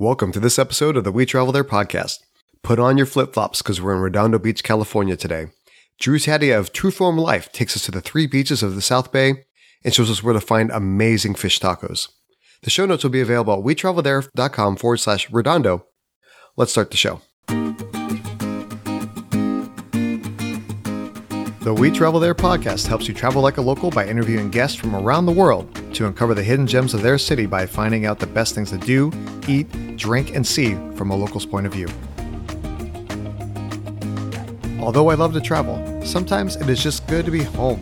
Welcome to this episode of the We Travel There podcast. Put on your flip flops because we're in Redondo Beach, California today. Drew Tadia of True Form Life takes us to the three beaches of the South Bay and shows us where to find amazing fish tacos. The show notes will be available at wetravelthere.com forward slash Redondo. Let's start the show. The We Travel There podcast helps you travel like a local by interviewing guests from around the world to uncover the hidden gems of their city by finding out the best things to do, eat, drink, and see from a local's point of view. Although I love to travel, sometimes it is just good to be home.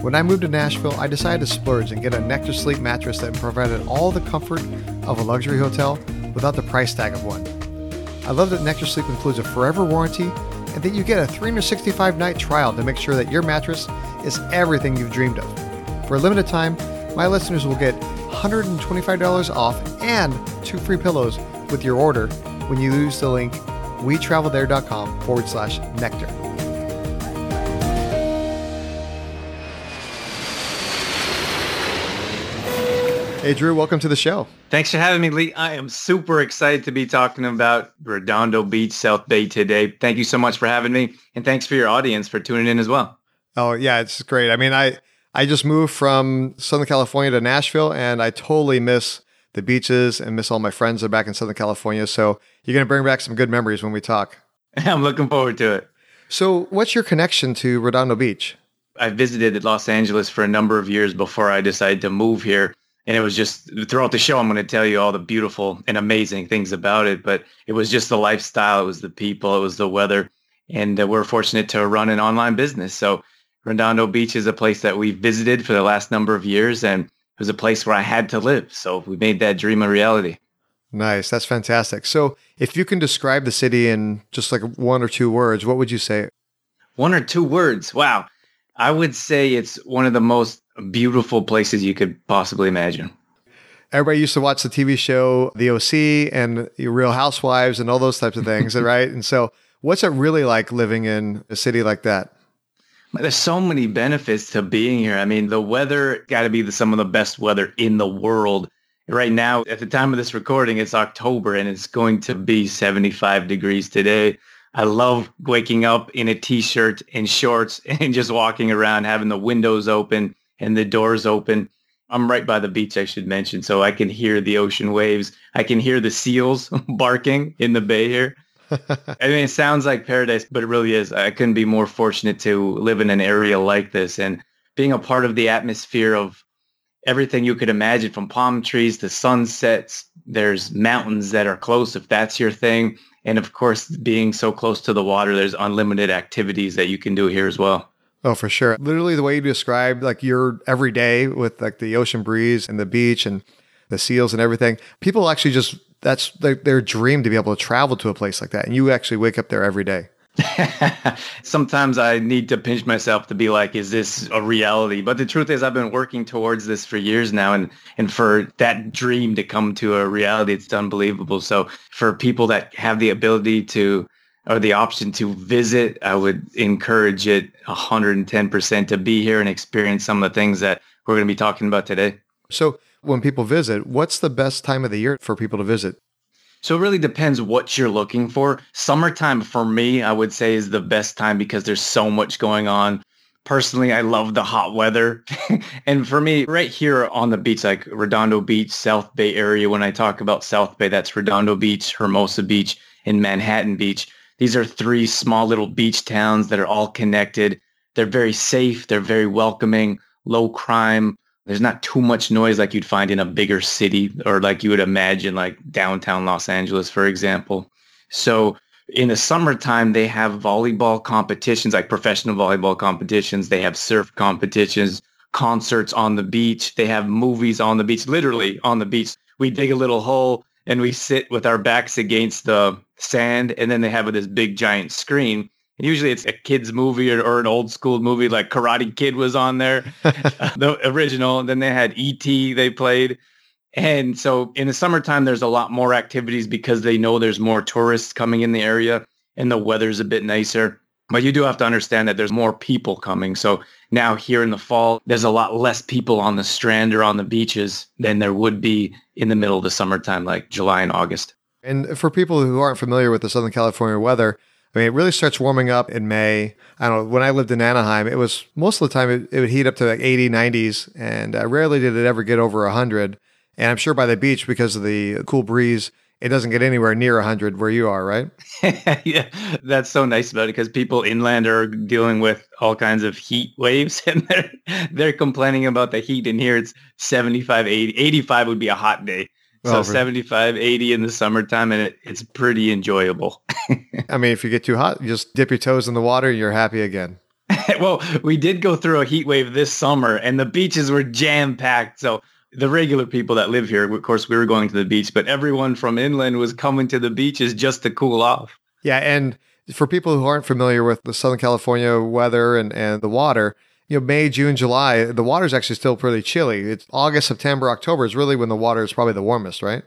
When I moved to Nashville, I decided to splurge and get a Nectar Sleep mattress that provided all the comfort of a luxury hotel without the price tag of one. I love that Nectar Sleep includes a forever warranty and that you get a 365 night trial to make sure that your mattress is everything you've dreamed of. For a limited time, my listeners will get $125 off and two free pillows with your order when you use the link wetravelthere.com forward slash nectar. Hey, Drew, welcome to the show. Thanks for having me, Lee. I am super excited to be talking about Redondo Beach, South Bay today. Thank you so much for having me. And thanks for your audience for tuning in as well. Oh, yeah, it's great. I mean, I, I just moved from Southern California to Nashville and I totally miss the beaches and miss all my friends that are back in Southern California. So you're going to bring back some good memories when we talk. I'm looking forward to it. So, what's your connection to Redondo Beach? I visited Los Angeles for a number of years before I decided to move here and it was just throughout the show i'm going to tell you all the beautiful and amazing things about it but it was just the lifestyle it was the people it was the weather and uh, we're fortunate to run an online business. So redondo beach is a place that we've visited for the last number of years and it was a place where i had to live so we made that dream a reality. Nice that's fantastic. So if you can describe the city in just like one or two words what would you say? One or two words wow. I would say it's one of the most beautiful places you could possibly imagine. Everybody used to watch the TV show The OC and Real Housewives and all those types of things, right? And so, what's it really like living in a city like that? There's so many benefits to being here. I mean, the weather got to be the, some of the best weather in the world. Right now, at the time of this recording, it's October and it's going to be 75 degrees today. I love waking up in a t-shirt and shorts and just walking around, having the windows open and the doors open. I'm right by the beach, I should mention, so I can hear the ocean waves. I can hear the seals barking in the bay here. I mean, it sounds like paradise, but it really is. I couldn't be more fortunate to live in an area like this and being a part of the atmosphere of everything you could imagine from palm trees to sunsets. There's mountains that are close if that's your thing. And of course, being so close to the water, there's unlimited activities that you can do here as well. Oh, for sure. Literally the way you described like your everyday with like the ocean breeze and the beach and the seals and everything. People actually just that's their, their dream to be able to travel to a place like that. And you actually wake up there every day. Sometimes I need to pinch myself to be like, is this a reality? But the truth is I've been working towards this for years now and and for that dream to come to a reality, it's unbelievable. So for people that have the ability to or the option to visit, I would encourage it 110% to be here and experience some of the things that we're going to be talking about today. So, when people visit, what's the best time of the year for people to visit? So it really depends what you're looking for. Summertime for me, I would say is the best time because there's so much going on. Personally, I love the hot weather. and for me, right here on the beach, like Redondo Beach, South Bay area, when I talk about South Bay, that's Redondo Beach, Hermosa Beach, and Manhattan Beach. These are three small little beach towns that are all connected. They're very safe. They're very welcoming, low crime. There's not too much noise like you'd find in a bigger city or like you would imagine like downtown Los Angeles, for example. So in the summertime, they have volleyball competitions, like professional volleyball competitions. They have surf competitions, concerts on the beach. They have movies on the beach, literally on the beach. We dig a little hole and we sit with our backs against the sand and then they have this big giant screen. And usually it's a kid's movie or, or an old school movie like karate kid was on there the original and then they had et they played. And so in the summertime there's a lot more activities because they know there's more tourists coming in the area and the weather's a bit nicer. But you do have to understand that there's more people coming. So now here in the fall there's a lot less people on the strand or on the beaches than there would be in the middle of the summertime like july and august And for people who aren't familiar with the Southern California weather, I mean, it really starts warming up in May. I don't know. When I lived in Anaheim, it was most of the time it, it would heat up to like 80, 90s, and uh, rarely did it ever get over 100. And I'm sure by the beach, because of the cool breeze, it doesn't get anywhere near 100 where you are, right? yeah, that's so nice about it because people inland are dealing with all kinds of heat waves and they're, they're complaining about the heat. And here it's 75, 80, 85 would be a hot day. So oh, 75, 80 in the summertime, and it, it's pretty enjoyable. I mean, if you get too hot, you just dip your toes in the water and you're happy again. well, we did go through a heat wave this summer, and the beaches were jam packed. So the regular people that live here, of course, we were going to the beach, but everyone from inland was coming to the beaches just to cool off. Yeah, and for people who aren't familiar with the Southern California weather and, and the water, you know, May, June, July, the water is actually still pretty chilly. It's August, September, October is really when the water is probably the warmest, right?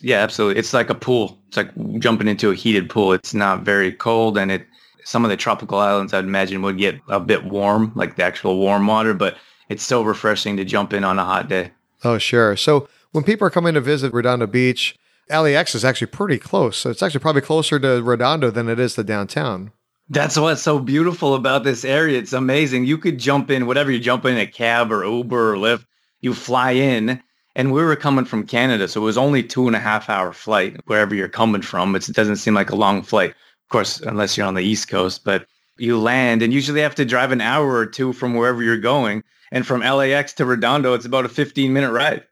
Yeah, absolutely. It's like a pool. It's like jumping into a heated pool. It's not very cold, and it some of the tropical islands I'd imagine would get a bit warm, like the actual warm water, but it's so refreshing to jump in on a hot day. Oh, sure. So when people are coming to visit Redondo Beach, LAX is actually pretty close. So it's actually probably closer to Redondo than it is to downtown. That's what's so beautiful about this area. It's amazing. You could jump in, whatever you jump in, a cab or Uber or Lyft, you fly in. And we were coming from Canada, so it was only two and a half hour flight wherever you're coming from. It doesn't seem like a long flight, of course, unless you're on the East Coast. But you land and usually have to drive an hour or two from wherever you're going. And from LAX to Redondo, it's about a 15 minute ride.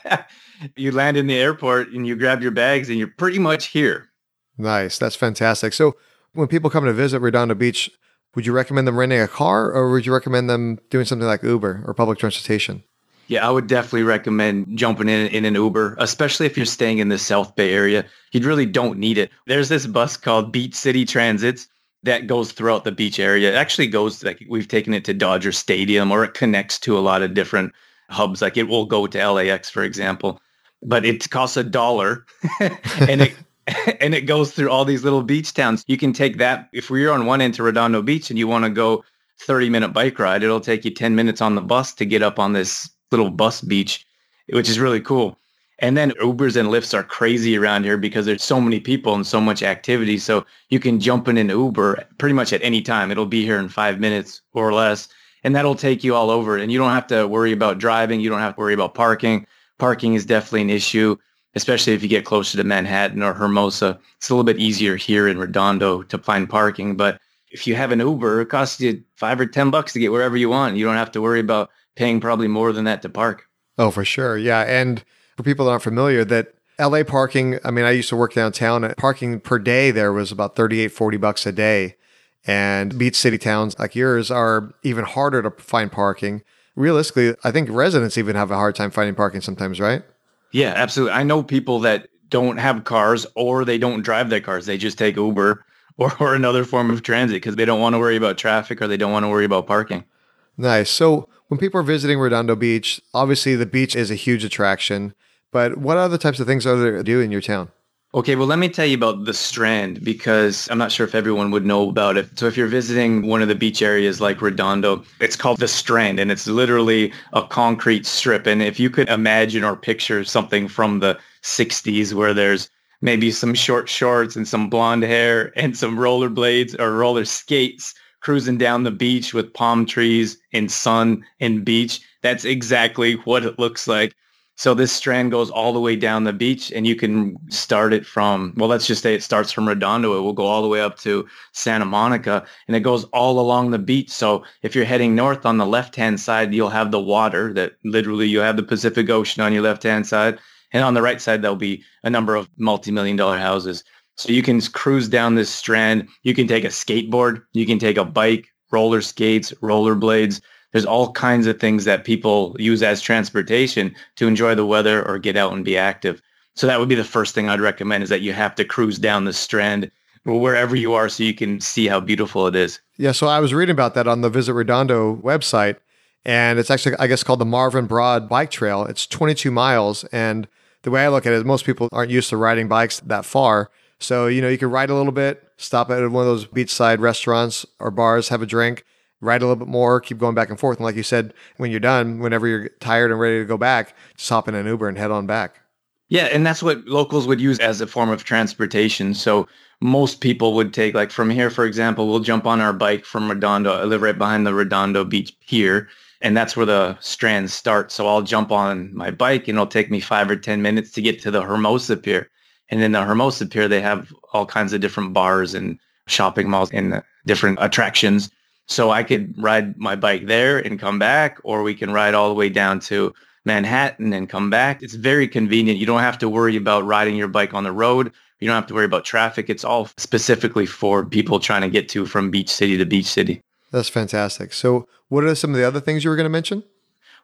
you land in the airport and you grab your bags and you're pretty much here. Nice. That's fantastic. So when people come to visit Redondo Beach, would you recommend them renting a car or would you recommend them doing something like Uber or public transportation? Yeah, I would definitely recommend jumping in in an Uber, especially if you're staying in the South Bay area. You really don't need it. There's this bus called Beach City Transits that goes throughout the beach area. It actually goes like we've taken it to Dodger Stadium or it connects to a lot of different hubs. Like it will go to LAX, for example, but it costs a dollar and it and it goes through all these little beach towns. You can take that if we're on one end to Redondo Beach and you want to go 30 minute bike ride, it'll take you 10 minutes on the bus to get up on this little bus beach, which is really cool. And then Ubers and Lyfts are crazy around here because there's so many people and so much activity. So you can jump in an Uber pretty much at any time. It'll be here in five minutes or less. And that'll take you all over. And you don't have to worry about driving. You don't have to worry about parking. Parking is definitely an issue especially if you get closer to Manhattan or Hermosa. It's a little bit easier here in Redondo to find parking. But if you have an Uber, it costs you five or 10 bucks to get wherever you want. You don't have to worry about paying probably more than that to park. Oh, for sure. Yeah. And for people that aren't familiar, that LA parking, I mean, I used to work downtown and parking per day there was about 38, 40 bucks a day. And beach city towns like yours are even harder to find parking. Realistically, I think residents even have a hard time finding parking sometimes, right? Yeah, absolutely. I know people that don't have cars or they don't drive their cars. They just take Uber or, or another form of transit because they don't want to worry about traffic or they don't want to worry about parking. Nice. So when people are visiting Redondo Beach, obviously the beach is a huge attraction, but what other types of things are there to do in your town? Okay, well, let me tell you about the Strand because I'm not sure if everyone would know about it. So if you're visiting one of the beach areas like Redondo, it's called the Strand and it's literally a concrete strip. And if you could imagine or picture something from the 60s where there's maybe some short shorts and some blonde hair and some rollerblades or roller skates cruising down the beach with palm trees and sun and beach, that's exactly what it looks like. So this strand goes all the way down the beach and you can start it from, well, let's just say it starts from Redondo. It will go all the way up to Santa Monica and it goes all along the beach. So if you're heading north on the left-hand side, you'll have the water that literally you have the Pacific Ocean on your left-hand side. And on the right side, there'll be a number of multi-million dollar houses. So you can cruise down this strand. You can take a skateboard. You can take a bike, roller skates, rollerblades there's all kinds of things that people use as transportation to enjoy the weather or get out and be active. So that would be the first thing I'd recommend is that you have to cruise down the strand wherever you are so you can see how beautiful it is. Yeah, so I was reading about that on the Visit Redondo website and it's actually I guess called the Marvin Braude Bike Trail. It's 22 miles and the way I look at it is most people aren't used to riding bikes that far. So, you know, you can ride a little bit, stop at one of those beachside restaurants or bars, have a drink, ride a little bit more, keep going back and forth. And like you said, when you're done, whenever you're tired and ready to go back, just hop in an Uber and head on back. Yeah, and that's what locals would use as a form of transportation. So most people would take like from here, for example, we'll jump on our bike from Redondo. I live right behind the Redondo Beach Pier, and that's where the strands start. So I'll jump on my bike and it'll take me five or 10 minutes to get to the Hermosa Pier. And then the Hermosa Pier, they have all kinds of different bars and shopping malls and different attractions. So I could ride my bike there and come back, or we can ride all the way down to Manhattan and come back. It's very convenient. You don't have to worry about riding your bike on the road. You don't have to worry about traffic. It's all specifically for people trying to get to from beach city to beach city. That's fantastic. So what are some of the other things you were going to mention?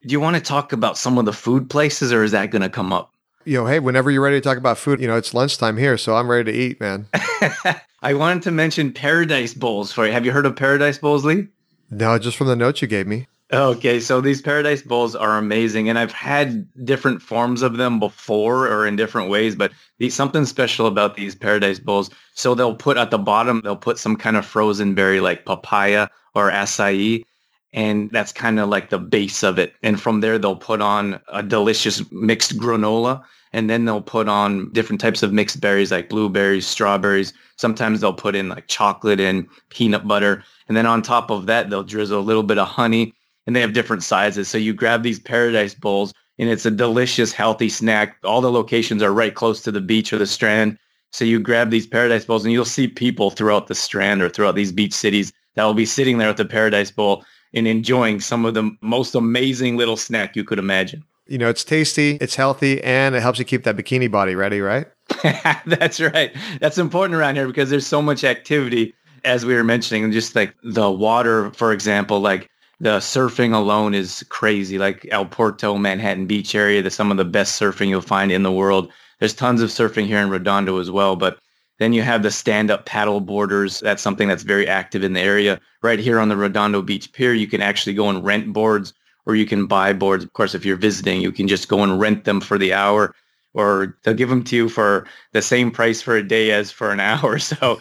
Do you want to talk about some of the food places or is that going to come up? You know, hey, whenever you're ready to talk about food, you know, it's lunchtime here, so I'm ready to eat, man. I wanted to mention Paradise Bowls for you. Have you heard of Paradise Bowls, Lee? No, just from the notes you gave me. Okay, so these Paradise Bowls are amazing, and I've had different forms of them before or in different ways, but these, something special about these Paradise Bowls. So they'll put at the bottom, they'll put some kind of frozen berry like papaya or acai, and that's kind of like the base of it. And from there, they'll put on a delicious mixed granola, and then they'll put on different types of mixed berries like blueberries, strawberries. Sometimes they'll put in like chocolate and peanut butter. And then on top of that, they'll drizzle a little bit of honey and they have different sizes. So you grab these paradise bowls and it's a delicious, healthy snack. All the locations are right close to the beach or the strand. So you grab these paradise bowls and you'll see people throughout the strand or throughout these beach cities that will be sitting there with the paradise bowl and enjoying some of the most amazing little snack you could imagine. You know, it's tasty, it's healthy, and it helps you keep that bikini body ready, right? That's right. That's important around here because there's so much activity, as we were mentioning, just like the water, for example, like the surfing alone is crazy. Like El Porto, Manhattan Beach area, that's some of the best surfing you'll find in the world. There's tons of surfing here in Redondo as well, but then you have the stand-up paddle boarders. That's something that's very active in the area. Right here on the Redondo Beach Pier, you can actually go and rent boards or you can buy boards. Of course, if you're visiting, you can just go and rent them for the hour or they'll give them to you for the same price for a day as for an hour. So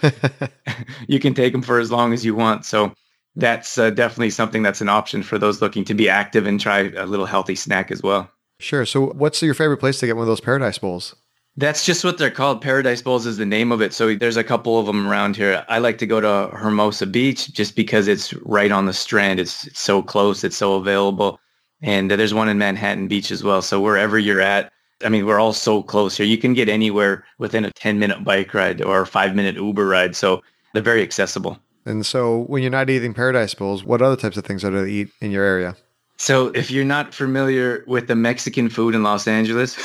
you can take them for as long as you want. So that's uh, definitely something that's an option for those looking to be active and try a little healthy snack as well. Sure. So, what's your favorite place to get one of those paradise bowls? That's just what they're called. Paradise Bowls is the name of it. So there's a couple of them around here. I like to go to Hermosa Beach just because it's right on the strand. It's, it's so close. It's so available. And there's one in Manhattan Beach as well. So wherever you're at, I mean, we're all so close here. You can get anywhere within a 10 minute bike ride or a five minute Uber ride. So they're very accessible. And so when you're not eating paradise bowls, what other types of things are to eat in your area? So if you're not familiar with the Mexican food in Los Angeles,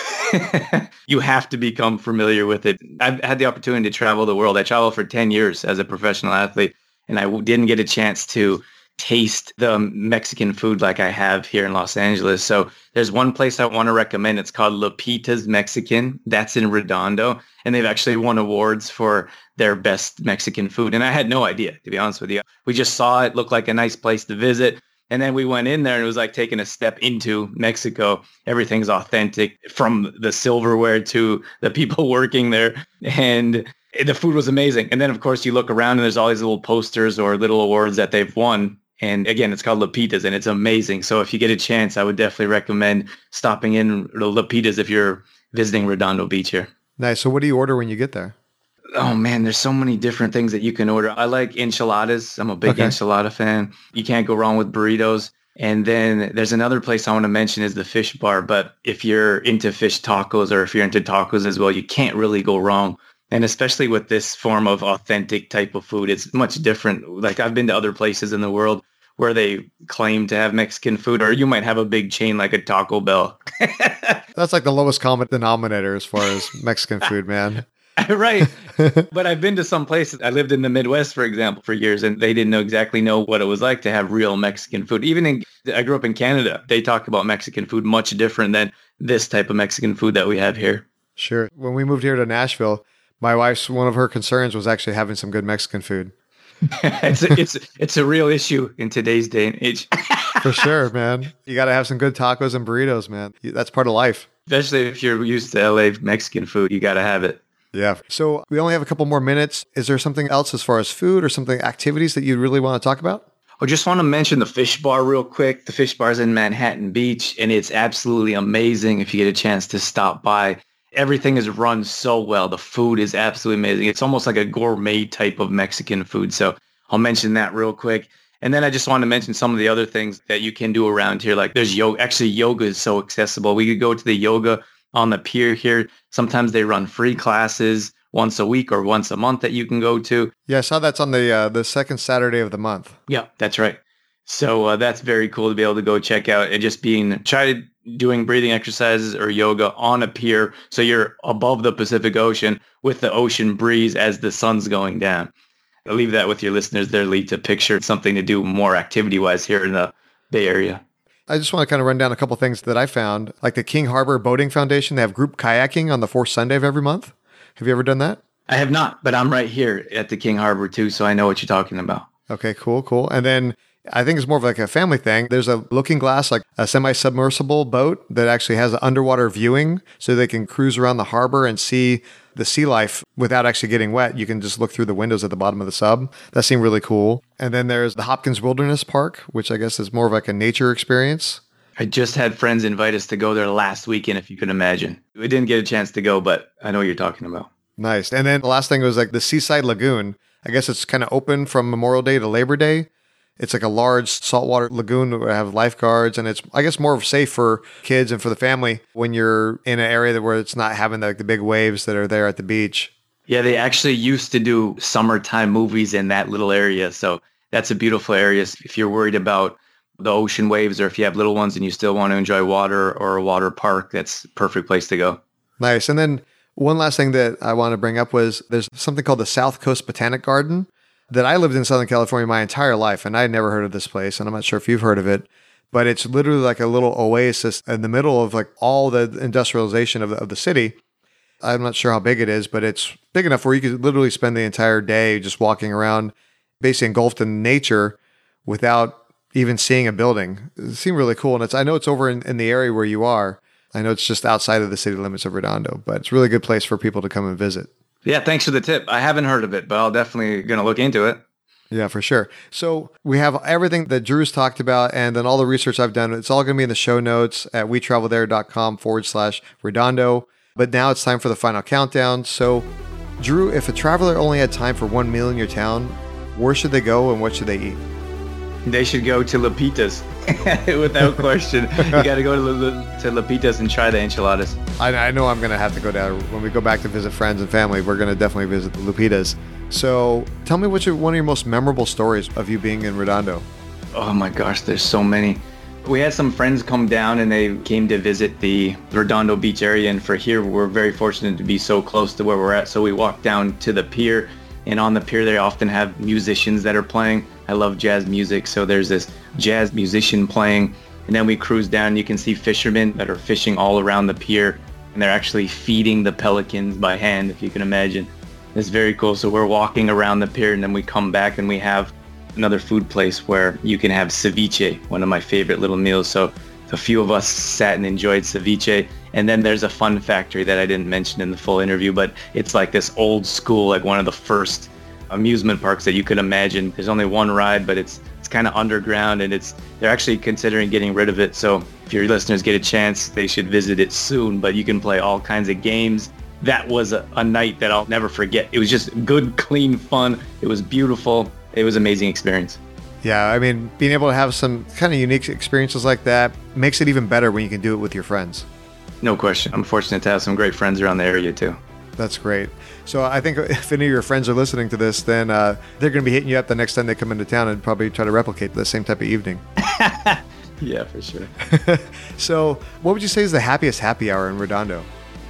you have to become familiar with it. I've had the opportunity to travel the world. I traveled for 10 years as a professional athlete and I didn't get a chance to taste the Mexican food like I have here in Los Angeles. So there's one place I want to recommend. It's called Lupita's Mexican. That's in Redondo. And they've actually won awards for their best Mexican food. And I had no idea, to be honest with you. We just saw it, looked like a nice place to visit. And then we went in there and it was like taking a step into Mexico. Everything's authentic from the silverware to the people working there. And the food was amazing. And then, of course, you look around and there's all these little posters or little awards that they've won. And again, it's called Lupita's and it's amazing. So if you get a chance, I would definitely recommend stopping in Lupita's if you're visiting Redondo Beach here. Nice. So what do you order when you get there? Oh man, there's so many different things that you can order. I like enchiladas. I'm a big okay. enchilada fan. You can't go wrong with burritos. And then there's another place I want to mention is the fish bar. But if you're into fish tacos or if you're into tacos as well, you can't really go wrong. And especially with this form of authentic type of food, it's much different. Like I've been to other places in the world where they claim to have Mexican food, or you might have a big chain like a Taco Bell. That's like the lowest common denominator as far as Mexican food, man. right. but I've been to some places. I lived in the Midwest, for example, for years, and they didn't know exactly know what it was like to have real Mexican food. Even in, I grew up in Canada. They talk about Mexican food much different than this type of Mexican food that we have here. Sure. When we moved here to Nashville, my wife's one of her concerns was actually having some good Mexican food. it's a, it's it's a real issue in today's day and age. For sure, man. You got to have some good tacos and burritos, man. That's part of life. Especially if you're used to LA Mexican food, you got to have it. Yeah. So we only have a couple more minutes. Is there something else as far as food or something activities that you really want to talk about? I just want to mention the fish bar real quick. The fish bar is in Manhattan Beach and it's absolutely amazing if you get a chance to stop by Everything is run so well. The food is absolutely amazing. It's almost like a gourmet type of Mexican food. So I'll mention that real quick. And then I just want to mention some of the other things that you can do around here. Like there's yoga. Actually, yoga is so accessible. We could go to the yoga on the pier here. Sometimes they run free classes once a week or once a month that you can go to. Yeah, I saw that's on the uh, the second Saturday of the month. Yeah, that's right. So uh, that's very cool to be able to go check out and just being try doing breathing exercises or yoga on a pier so you're above the Pacific Ocean with the ocean breeze as the sun's going down. I'll leave that with your listeners there, Lee, to picture something to do more activity wise here in the Bay Area. I just want to kind of run down a couple things that I found, like the King Harbor Boating Foundation. They have group kayaking on the fourth Sunday of every month. Have you ever done that? I have not, but I'm right here at the King Harbor too, so I know what you're talking about. Okay, cool, cool. And then I think it's more of like a family thing. There's a looking glass, like a semi submersible boat that actually has underwater viewing so they can cruise around the harbor and see the sea life without actually getting wet. You can just look through the windows at the bottom of the sub. That seemed really cool. And then there's the Hopkins Wilderness Park, which I guess is more of like a nature experience. I just had friends invite us to go there last weekend, if you can imagine. We didn't get a chance to go, but I know what you're talking about. Nice. And then the last thing was like the Seaside Lagoon. I guess it's kind of open from Memorial Day to Labor Day. It's like a large saltwater lagoon that have lifeguards, and it's I guess more safe for kids and for the family when you're in an area where it's not having like the big waves that are there at the beach. Yeah, they actually used to do summertime movies in that little area, so that's a beautiful area. If you're worried about the ocean waves, or if you have little ones and you still want to enjoy water or a water park, that's a perfect place to go. Nice. And then one last thing that I want to bring up was there's something called the South Coast Botanic Garden that I lived in Southern California my entire life, and I had never heard of this place, and I'm not sure if you've heard of it, but it's literally like a little oasis in the middle of like all the industrialization of the, of the city. I'm not sure how big it is, but it's big enough where you could literally spend the entire day just walking around, basically engulfed in nature without even seeing a building. It seemed really cool. And it's I know it's over in, in the area where you are. I know it's just outside of the city limits of Redondo, but it's a really good place for people to come and visit. Yeah, thanks for the tip. I haven't heard of it, but I'll definitely going to look into it. Yeah, for sure. So we have everything that Drew's talked about, and then all the research I've done. It's all going to be in the show notes at wetravelthere.com forward slash Redondo. But now it's time for the final countdown. So, Drew, if a traveler only had time for one meal in your town, where should they go and what should they eat? They should go to Lupitas without question. you got to go to, to Lupitas and try the enchiladas. I, I know I'm going to have to go down when we go back to visit friends and family. We're going to definitely visit the Lupitas. So tell me what's your, one of your most memorable stories of you being in Redondo. Oh my gosh, there's so many. We had some friends come down and they came to visit the Redondo Beach area. And for here, we're very fortunate to be so close to where we're at. So we walked down to the pier and on the pier, they often have musicians that are playing. I love jazz music, so there's this jazz musician playing. And then we cruise down. You can see fishermen that are fishing all around the pier, and they're actually feeding the pelicans by hand, if you can imagine. It's very cool. So we're walking around the pier, and then we come back and we have another food place where you can have ceviche, one of my favorite little meals. So a few of us sat and enjoyed ceviche. And then there's a fun factory that I didn't mention in the full interview, but it's like this old school, like one of the first amusement parks that you could imagine. There's only one ride, but it's it's kind of underground and it's they're actually considering getting rid of it. So if your listeners get a chance, they should visit it soon. But you can play all kinds of games. That was a, a night that I'll never forget. It was just good, clean fun. It was beautiful. It was amazing experience. Yeah, I mean, being able to have some kind of unique experiences like that makes it even better when you can do it with your friends. No question. I'm fortunate to have some great friends around the area too. That's great. So I think if any of your friends are listening to this, then uh, they're going to be hitting you up the next time they come into town and probably try to replicate the same type of evening. yeah, for sure. so, what would you say is the happiest happy hour in Redondo?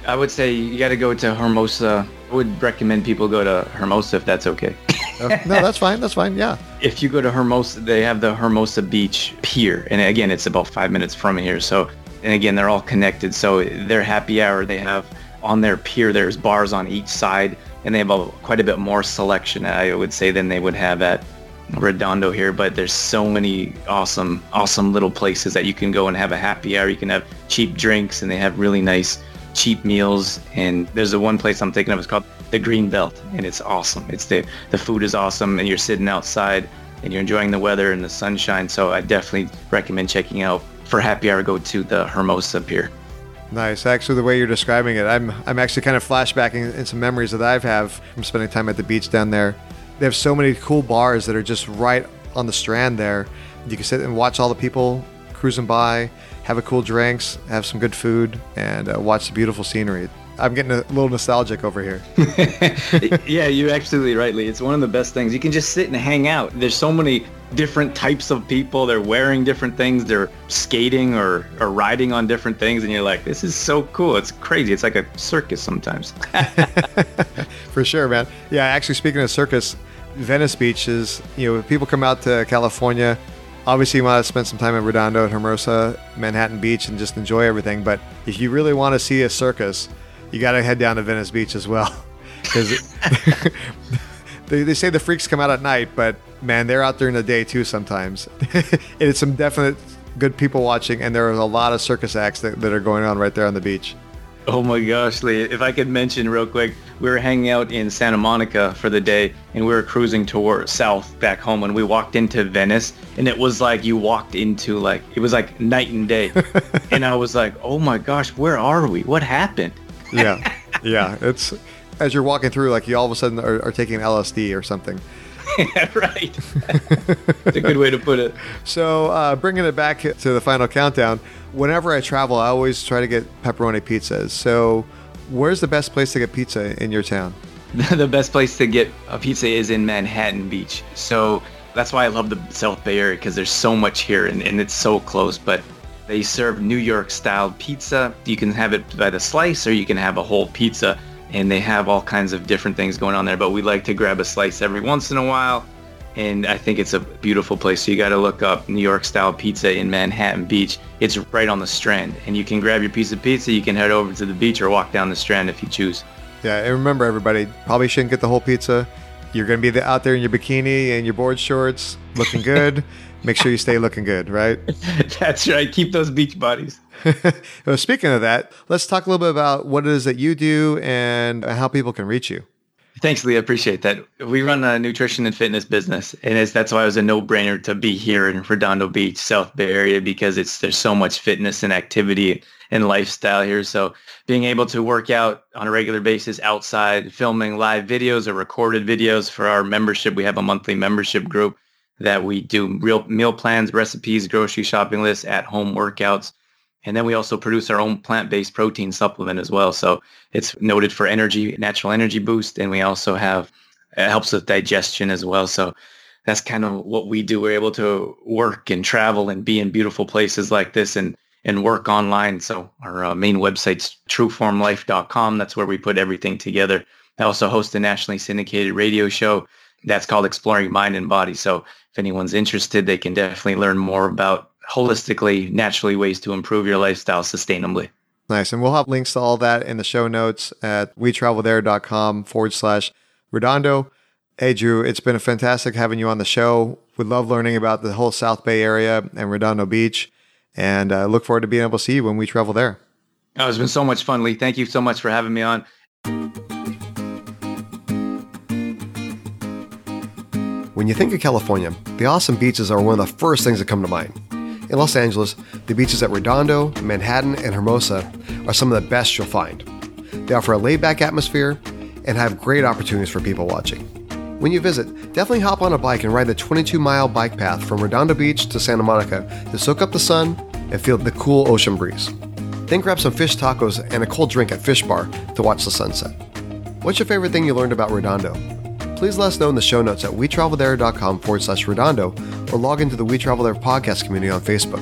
I would say you got to go to Hermosa. I would recommend people go to Hermosa if that's okay. uh, no, that's fine. That's fine. Yeah. If you go to Hermosa, they have the Hermosa Beach Pier, and again, it's about five minutes from here. So, and again, they're all connected. So their happy hour, they have on their pier, there's bars on each side, and they have a, quite a bit more selection, I would say, than they would have at Redondo here. But there's so many awesome, awesome little places that you can go and have a happy hour. You can have cheap drinks, and they have really nice cheap meals. And there's the one place I'm thinking of. It's called the Green Belt, and it's awesome. It's the the food is awesome, and you're sitting outside and you're enjoying the weather and the sunshine. So I definitely recommend checking out for happy hour. Go to the Hermosa Pier. Nice. Actually, the way you're describing it, I'm I'm actually kind of flashbacking in some memories that I've have from spending time at the beach down there. They have so many cool bars that are just right on the strand there. You can sit and watch all the people cruising by, have a cool drinks, have some good food, and uh, watch the beautiful scenery. I'm getting a little nostalgic over here. yeah, you're absolutely right, Lee. It's one of the best things. You can just sit and hang out. There's so many different types of people. They're wearing different things. They're skating or, or riding on different things. And you're like, this is so cool. It's crazy. It's like a circus sometimes. For sure, man. Yeah, actually, speaking of circus, Venice Beach is, you know, people come out to California. Obviously, you want to spend some time in Redondo and Hermosa, Manhattan Beach, and just enjoy everything. But if you really want to see a circus, you got to head down to Venice Beach as well. Because they, they say the freaks come out at night, but man, they're out during the day too sometimes. it's some definite good people watching, and there are a lot of circus acts that, that are going on right there on the beach. Oh my gosh, Lee. If I could mention real quick, we were hanging out in Santa Monica for the day and we were cruising toward south back home and we walked into Venice and it was like you walked into like, it was like night and day. and I was like, oh my gosh, where are we? What happened? yeah. Yeah. It's as you're walking through, like you all of a sudden are, are taking LSD or something. yeah, right. It's a good way to put it. So, uh, bringing it back to the final countdown, whenever I travel, I always try to get pepperoni pizzas. So, where's the best place to get pizza in your town? the best place to get a pizza is in Manhattan Beach. So, that's why I love the South Bay area because there's so much here and, and it's so close. But they serve New York style pizza. You can have it by the slice or you can have a whole pizza and they have all kinds of different things going on there. But we like to grab a slice every once in a while. And I think it's a beautiful place. So you got to look up New York style pizza in Manhattan Beach. It's right on the strand and you can grab your piece of pizza. You can head over to the beach or walk down the strand if you choose. Yeah, and remember everybody, probably shouldn't get the whole pizza. You're going to be out there in your bikini and your board shorts, looking good. Make sure you stay looking good, right? That's right. Keep those beach bodies. well, speaking of that, let's talk a little bit about what it is that you do and how people can reach you. Thanks, Lee. I appreciate that. We run a nutrition and fitness business, and that's why it was a no-brainer to be here in Redondo Beach, South Bay area, because it's there's so much fitness and activity and lifestyle here. So being able to work out on a regular basis outside, filming live videos or recorded videos for our membership, we have a monthly membership group that we do real meal plans, recipes, grocery shopping lists, at-home workouts. And then we also produce our own plant-based protein supplement as well. So it's noted for energy, natural energy boost. And we also have, it helps with digestion as well. So that's kind of what we do. We're able to work and travel and be in beautiful places like this and, and work online. So our uh, main website's trueformlife.com. That's where we put everything together. I also host a nationally syndicated radio show that's called Exploring Mind and Body. So if anyone's interested, they can definitely learn more about holistically, naturally ways to improve your lifestyle sustainably. Nice. And we'll have links to all that in the show notes at wetravelthere.com forward slash Redondo. Hey, Drew, it's been a fantastic having you on the show. We love learning about the whole South Bay area and Redondo Beach. And I uh, look forward to being able to see you when we travel there. Oh, it's been so much fun, Lee. Thank you so much for having me on. When you think of California, the awesome beaches are one of the first things that come to mind. In Los Angeles, the beaches at Redondo, Manhattan, and Hermosa are some of the best you'll find. They offer a laid back atmosphere and have great opportunities for people watching. When you visit, definitely hop on a bike and ride the 22 mile bike path from Redondo Beach to Santa Monica to soak up the sun and feel the cool ocean breeze. Then grab some fish tacos and a cold drink at Fish Bar to watch the sunset. What's your favorite thing you learned about Redondo? Please let us know in the show notes at wetravelthere.com forward slash Redondo or log into the We Travel There podcast community on Facebook.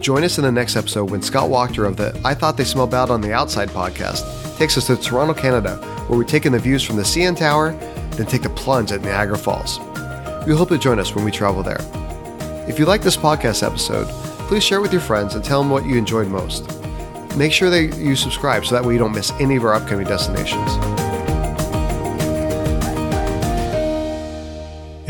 Join us in the next episode when Scott Wachter of the I Thought They Smelled Bad on the Outside podcast takes us to Toronto, Canada, where we take in the views from the CN Tower, then take the plunge at Niagara Falls. We hope to join us when we travel there. If you like this podcast episode, please share it with your friends and tell them what you enjoyed most. Make sure that you subscribe so that way you don't miss any of our upcoming destinations.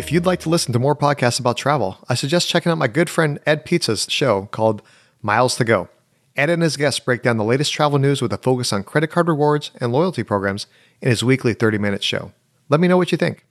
If you'd like to listen to more podcasts about travel, I suggest checking out my good friend Ed Pizza's show called Miles to Go. Ed and his guests break down the latest travel news with a focus on credit card rewards and loyalty programs in his weekly 30 minute show. Let me know what you think.